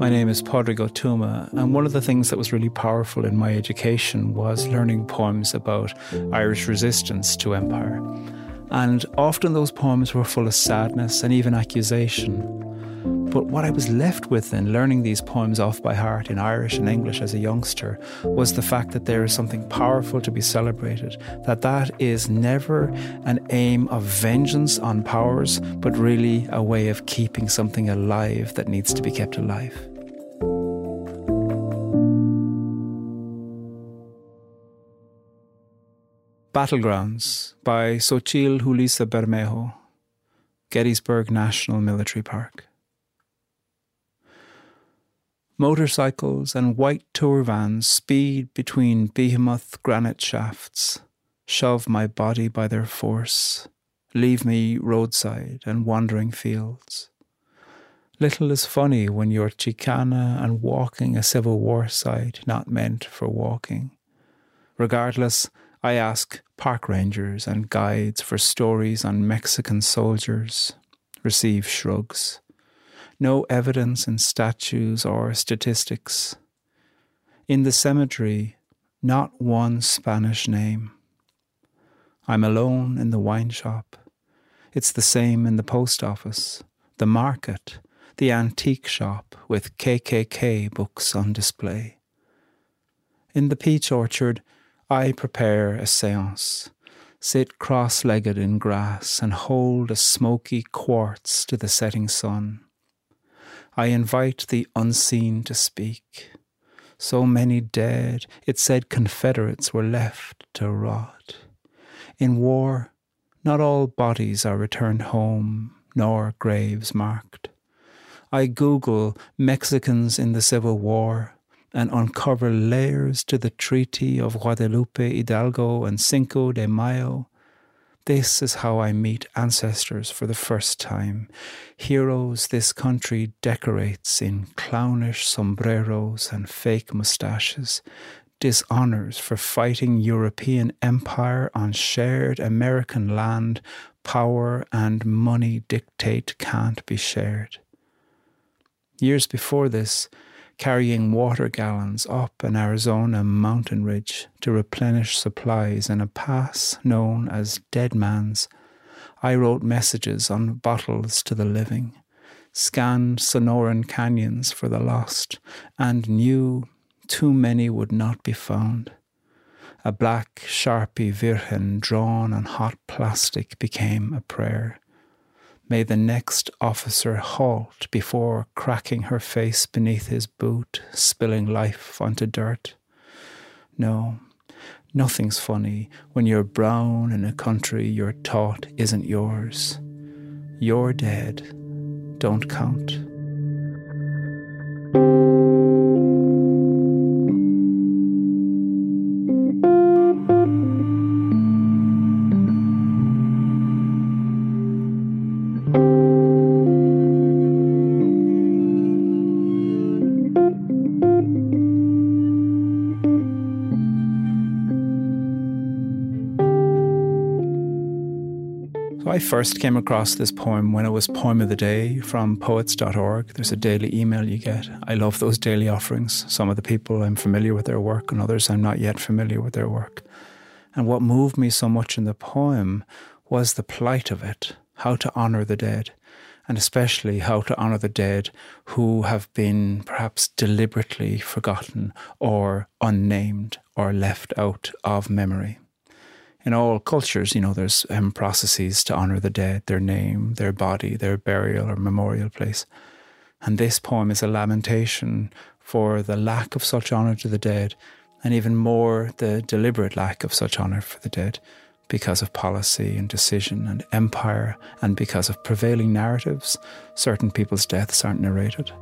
My name is Pádraig Ó Tuama, and one of the things that was really powerful in my education was learning poems about Irish resistance to empire. And often those poems were full of sadness and even accusation. But what I was left with in learning these poems off by heart in Irish and English as a youngster was the fact that there is something powerful to be celebrated, that that is never an aim of vengeance on powers, but really a way of keeping something alive that needs to be kept alive. Battlegrounds by Xochitl Julisa Bermejo, Gettysburg National Military Park. Motorcycles and white tour vans speed between behemoth granite shafts, shove my body by their force, leave me roadside and wandering fields. Little is funny when you're Chicana and walking a Civil War site not meant for walking. Regardless, I ask park rangers and guides for stories on Mexican soldiers, receive shrugs no evidence in statues or statistics. In the cemetery, not one Spanish name. I'm alone in the wine shop. It's the same in the post office, the market, the antique shop with KKK books on display. In the peach orchard, I prepare a seance, sit cross legged in grass, and hold a smoky quartz to the setting sun. I invite the unseen to speak. So many dead, it said Confederates were left to rot. In war, not all bodies are returned home, nor graves marked. I Google Mexicans in the Civil War and uncover layers to the Treaty of Guadalupe Hidalgo and Cinco de Mayo this is how I meet ancestors for the first time. Heroes this country decorates in clownish sombreros and fake moustaches. Dishonors for fighting European empire on shared American land. Power and money dictate can't be shared. Years before this, carrying water gallons up an Arizona mountain ridge to replenish supplies in a pass known as Dead Man's, I wrote messages on bottles to the living, scanned Sonoran canyons for the lost, and knew too many would not be found. A black Sharpie Virgen drawn on hot plastic became a prayer. May the next officer halt before cracking her face beneath his boot, spilling life onto dirt. No, nothing's funny when you're brown in a country you're taught isn't yours. You're dead. Don't count. First came across this poem when it was Poem of the Day from poets.org. There's a daily email you get. I love those daily offerings. Some of the people I'm familiar with their work, and others I'm not yet familiar with their work. And what moved me so much in the poem was the plight of it how to honour the dead, and especially how to honour the dead who have been perhaps deliberately forgotten or unnamed or left out of memory in all cultures, you know, there's um, processes to honor the dead, their name, their body, their burial or memorial place. And this poem is a lamentation for the lack of such honor to the dead, and even more the deliberate lack of such honor for the dead because of policy and decision and empire, and because of prevailing narratives, certain people's deaths aren't narrated.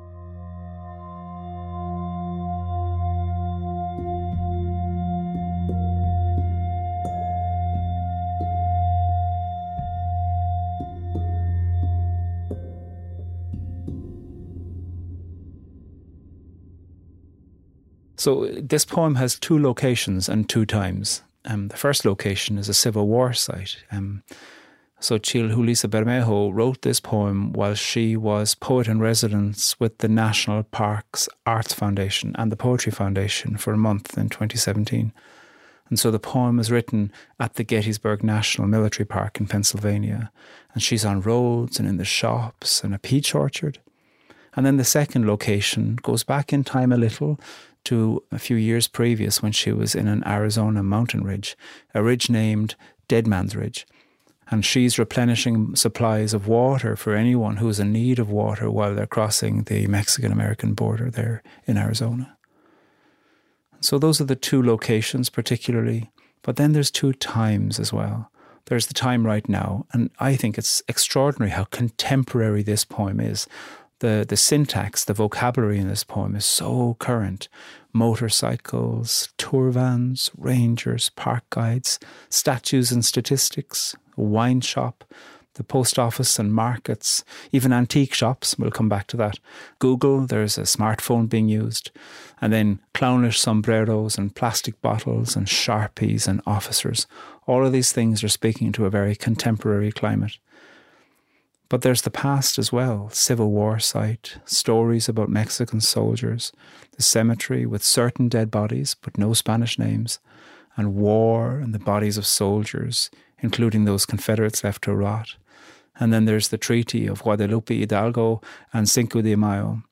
So this poem has two locations and two times. Um, the first location is a Civil War site. Um, Xochitl Julisa Bermejo wrote this poem while she was poet in residence with the National Parks Arts Foundation and the Poetry Foundation for a month in 2017. And so the poem is written at the Gettysburg National Military Park in Pennsylvania. And she's on roads and in the shops and a peach orchard. And then the second location goes back in time a little to a few years previous when she was in an Arizona mountain ridge, a ridge named Dead Man's Ridge and she's replenishing supplies of water for anyone who's in need of water while they're crossing the Mexican American border there in Arizona. So those are the two locations, particularly. But then there's two times as well. There's the time right now, and I think it's extraordinary how contemporary this poem is. The, the syntax, the vocabulary in this poem is so current. Motorcycles, tour vans, rangers, park guides, statues and statistics, a wine shop, the post office and markets, even antique shops. We'll come back to that. Google, there's a smartphone being used. And then clownish sombreros and plastic bottles and sharpies and officers. All of these things are speaking to a very contemporary climate. But there's the past as well Civil War site, stories about Mexican soldiers, the cemetery with certain dead bodies but no Spanish names, and war and the bodies of soldiers including those Confederates left to rot. And then there's the Treaty of Guadalupe Hidalgo and Cinco de Mayo.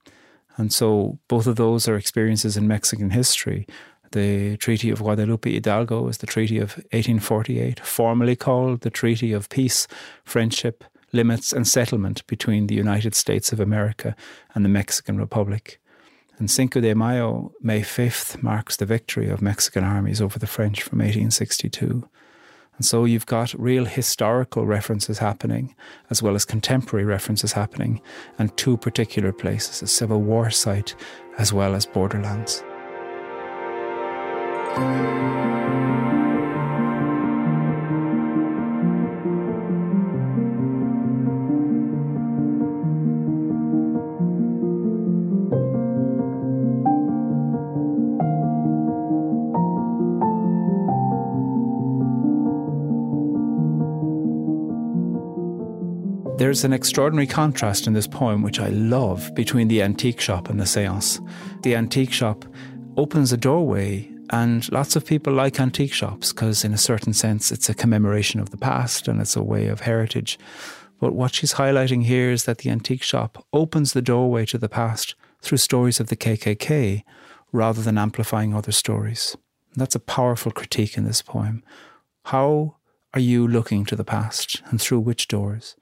And so both of those are experiences in Mexican history. The Treaty of Guadalupe Hidalgo is the Treaty of 1848, formally called the Treaty of Peace, Friendship, Limits, and Settlement between the United States of America and the Mexican Republic. And Cinco de Mayo, May 5th, marks the victory of Mexican armies over the French from 1862. And so you've got real historical references happening, as well as contemporary references happening, and two particular places a Civil War site, as well as borderlands. There's an extraordinary contrast in this poem, which I love, between the antique shop and the seance. The antique shop opens a doorway, and lots of people like antique shops because, in a certain sense, it's a commemoration of the past and it's a way of heritage. But what she's highlighting here is that the antique shop opens the doorway to the past through stories of the KKK rather than amplifying other stories. That's a powerful critique in this poem. How are you looking to the past and through which doors?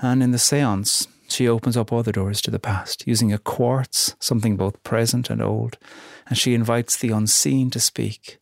And in the seance, she opens up other doors to the past using a quartz, something both present and old, and she invites the unseen to speak.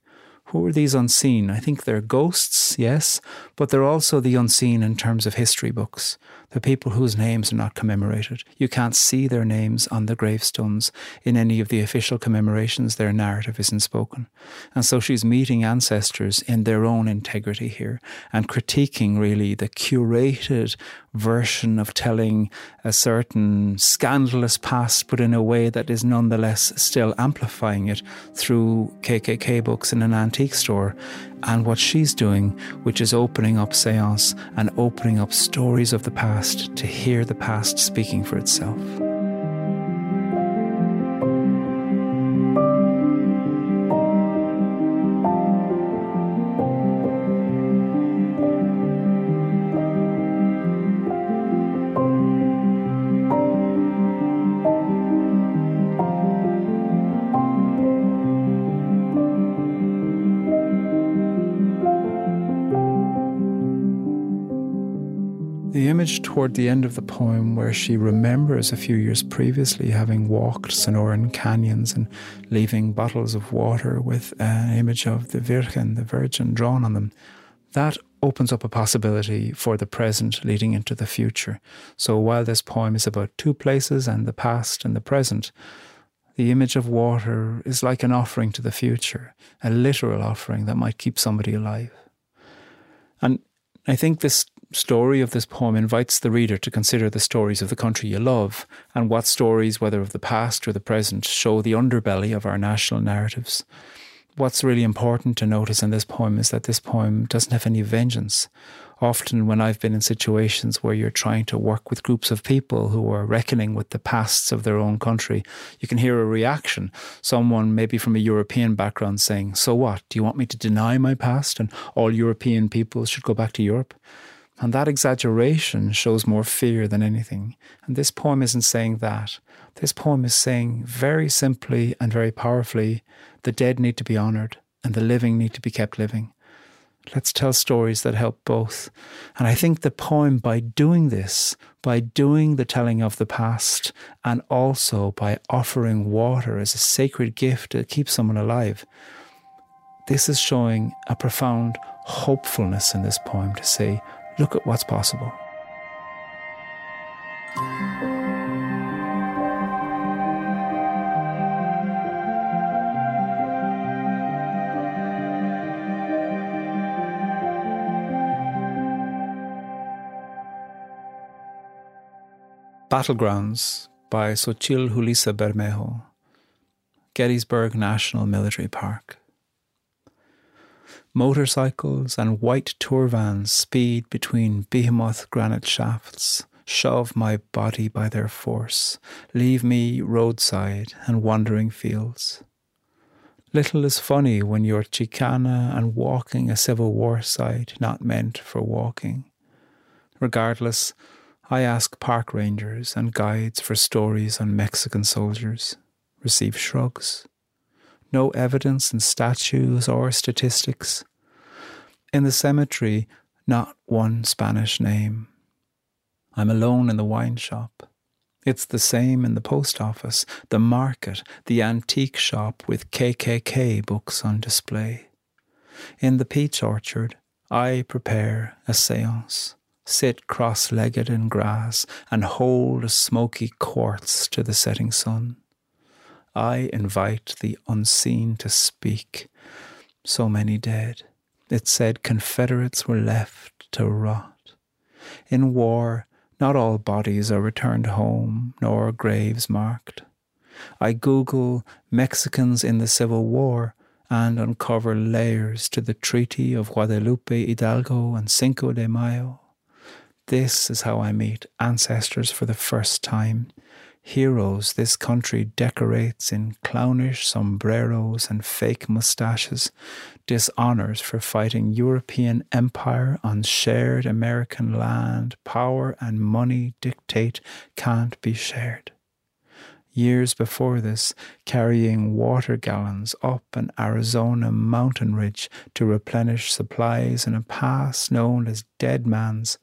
Who are these unseen? I think they're ghosts, yes, but they're also the unseen in terms of history books. The people whose names are not commemorated. You can't see their names on the gravestones in any of the official commemorations. Their narrative isn't spoken. And so she's meeting ancestors in their own integrity here and critiquing really the curated version of telling a certain scandalous past, but in a way that is nonetheless still amplifying it through KKK books in an antique store. And what she's doing, which is opening up seance and opening up stories of the past to hear the past speaking for itself. Image toward the end of the poem where she remembers a few years previously having walked Sonoran canyons and leaving bottles of water with an image of the Virgin, the Virgin, drawn on them. That opens up a possibility for the present leading into the future. So while this poem is about two places and the past and the present, the image of water is like an offering to the future, a literal offering that might keep somebody alive. And I think this story of this poem invites the reader to consider the stories of the country you love and what stories, whether of the past or the present, show the underbelly of our national narratives. What's really important to notice in this poem is that this poem doesn't have any vengeance. often when I've been in situations where you're trying to work with groups of people who are reckoning with the pasts of their own country, you can hear a reaction. Someone, maybe from a European background, saying, So what? Do you want me to deny my past and all European people should go back to Europe? And that exaggeration shows more fear than anything. And this poem isn't saying that. This poem is saying very simply and very powerfully the dead need to be honoured and the living need to be kept living. Let's tell stories that help both. And I think the poem, by doing this, by doing the telling of the past, and also by offering water as a sacred gift to keep someone alive, this is showing a profound hopefulness in this poem to say, look at what's possible. Battlegrounds by Xochitl Julisa Bermejo, Gettysburg National Military Park. Motorcycles and white tour vans speed between behemoth granite shafts, shove my body by their force, leave me roadside and wandering fields. Little is funny when you're Chicana and walking a Civil War site not meant for walking. Regardless, I ask park rangers and guides for stories on Mexican soldiers, receive shrugs. No evidence in statues or statistics. In the cemetery, not one Spanish name. I'm alone in the wine shop. It's the same in the post office, the market, the antique shop with KKK books on display. In the peach orchard, I prepare a seance sit cross legged in grass, and hold a smoky quartz to the setting sun. I invite the unseen to speak. So many dead. It said Confederates were left to rot. In war, not all bodies are returned home, nor graves marked. I Google Mexicans in the Civil War and uncover layers to the Treaty of Guadalupe Hidalgo and Cinco de Mayo. This is how I meet ancestors for the first time. Heroes this country decorates in clownish sombreros and fake mustaches, dishonors for fighting European empire on shared American land. Power and money dictate can't be shared years before this, carrying water gallons up an Arizona mountain ridge to replenish supplies in a pass known as Dead Man's.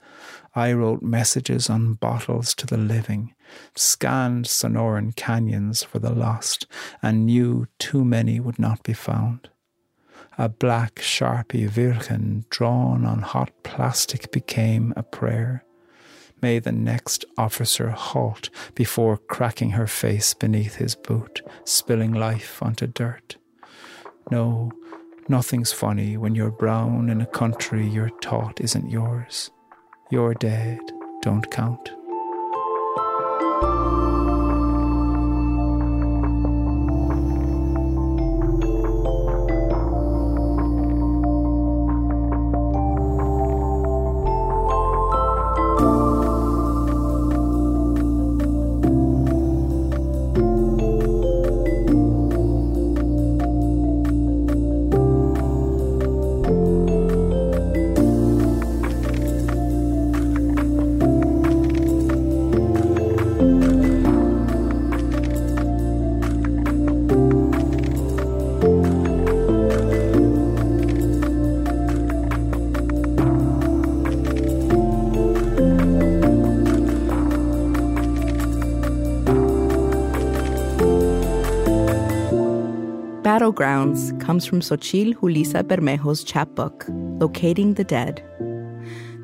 I wrote messages on bottles to the living, scanned Sonoran canyons for the lost, and knew too many would not be found. A black Sharpie Virgen drawn on hot plastic became a prayer May the next officer halt before cracking her face beneath his boot, spilling life onto dirt. No, nothing's funny when you're brown in a country you're taught isn't yours. Your dead don't count. Oh. Battlegrounds comes from Xochitl Julisa Bermejo's chapbook, Locating the Dead.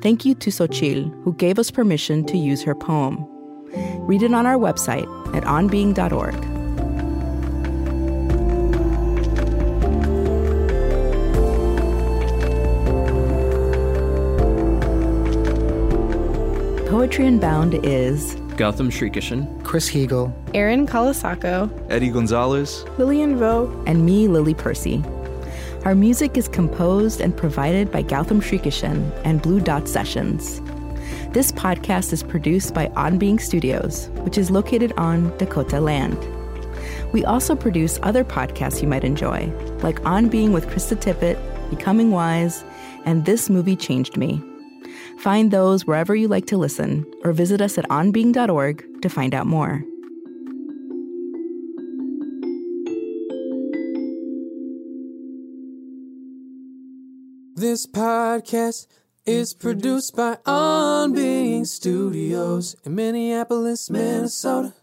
Thank you to Xochitl, who gave us permission to use her poem. Read it on our website at onbeing.org. Poetry Unbound is Gautam Srikishan, Chris Heagle, Erin Colasacco, Eddie Gonzalez, Lillian Vo, and me, Lily Percy. Our music is composed and provided by Gautam Srikishan and Blue Dot Sessions. This podcast is produced by On Being Studios, which is located on Dakota land. We also produce other podcasts you might enjoy, like On Being with Krista Tippett, Becoming Wise, and This Movie Changed Me. Find those wherever you like to listen, or visit us at onbeing.org to find out more. This podcast is produced by On Being Studios in Minneapolis, Minnesota.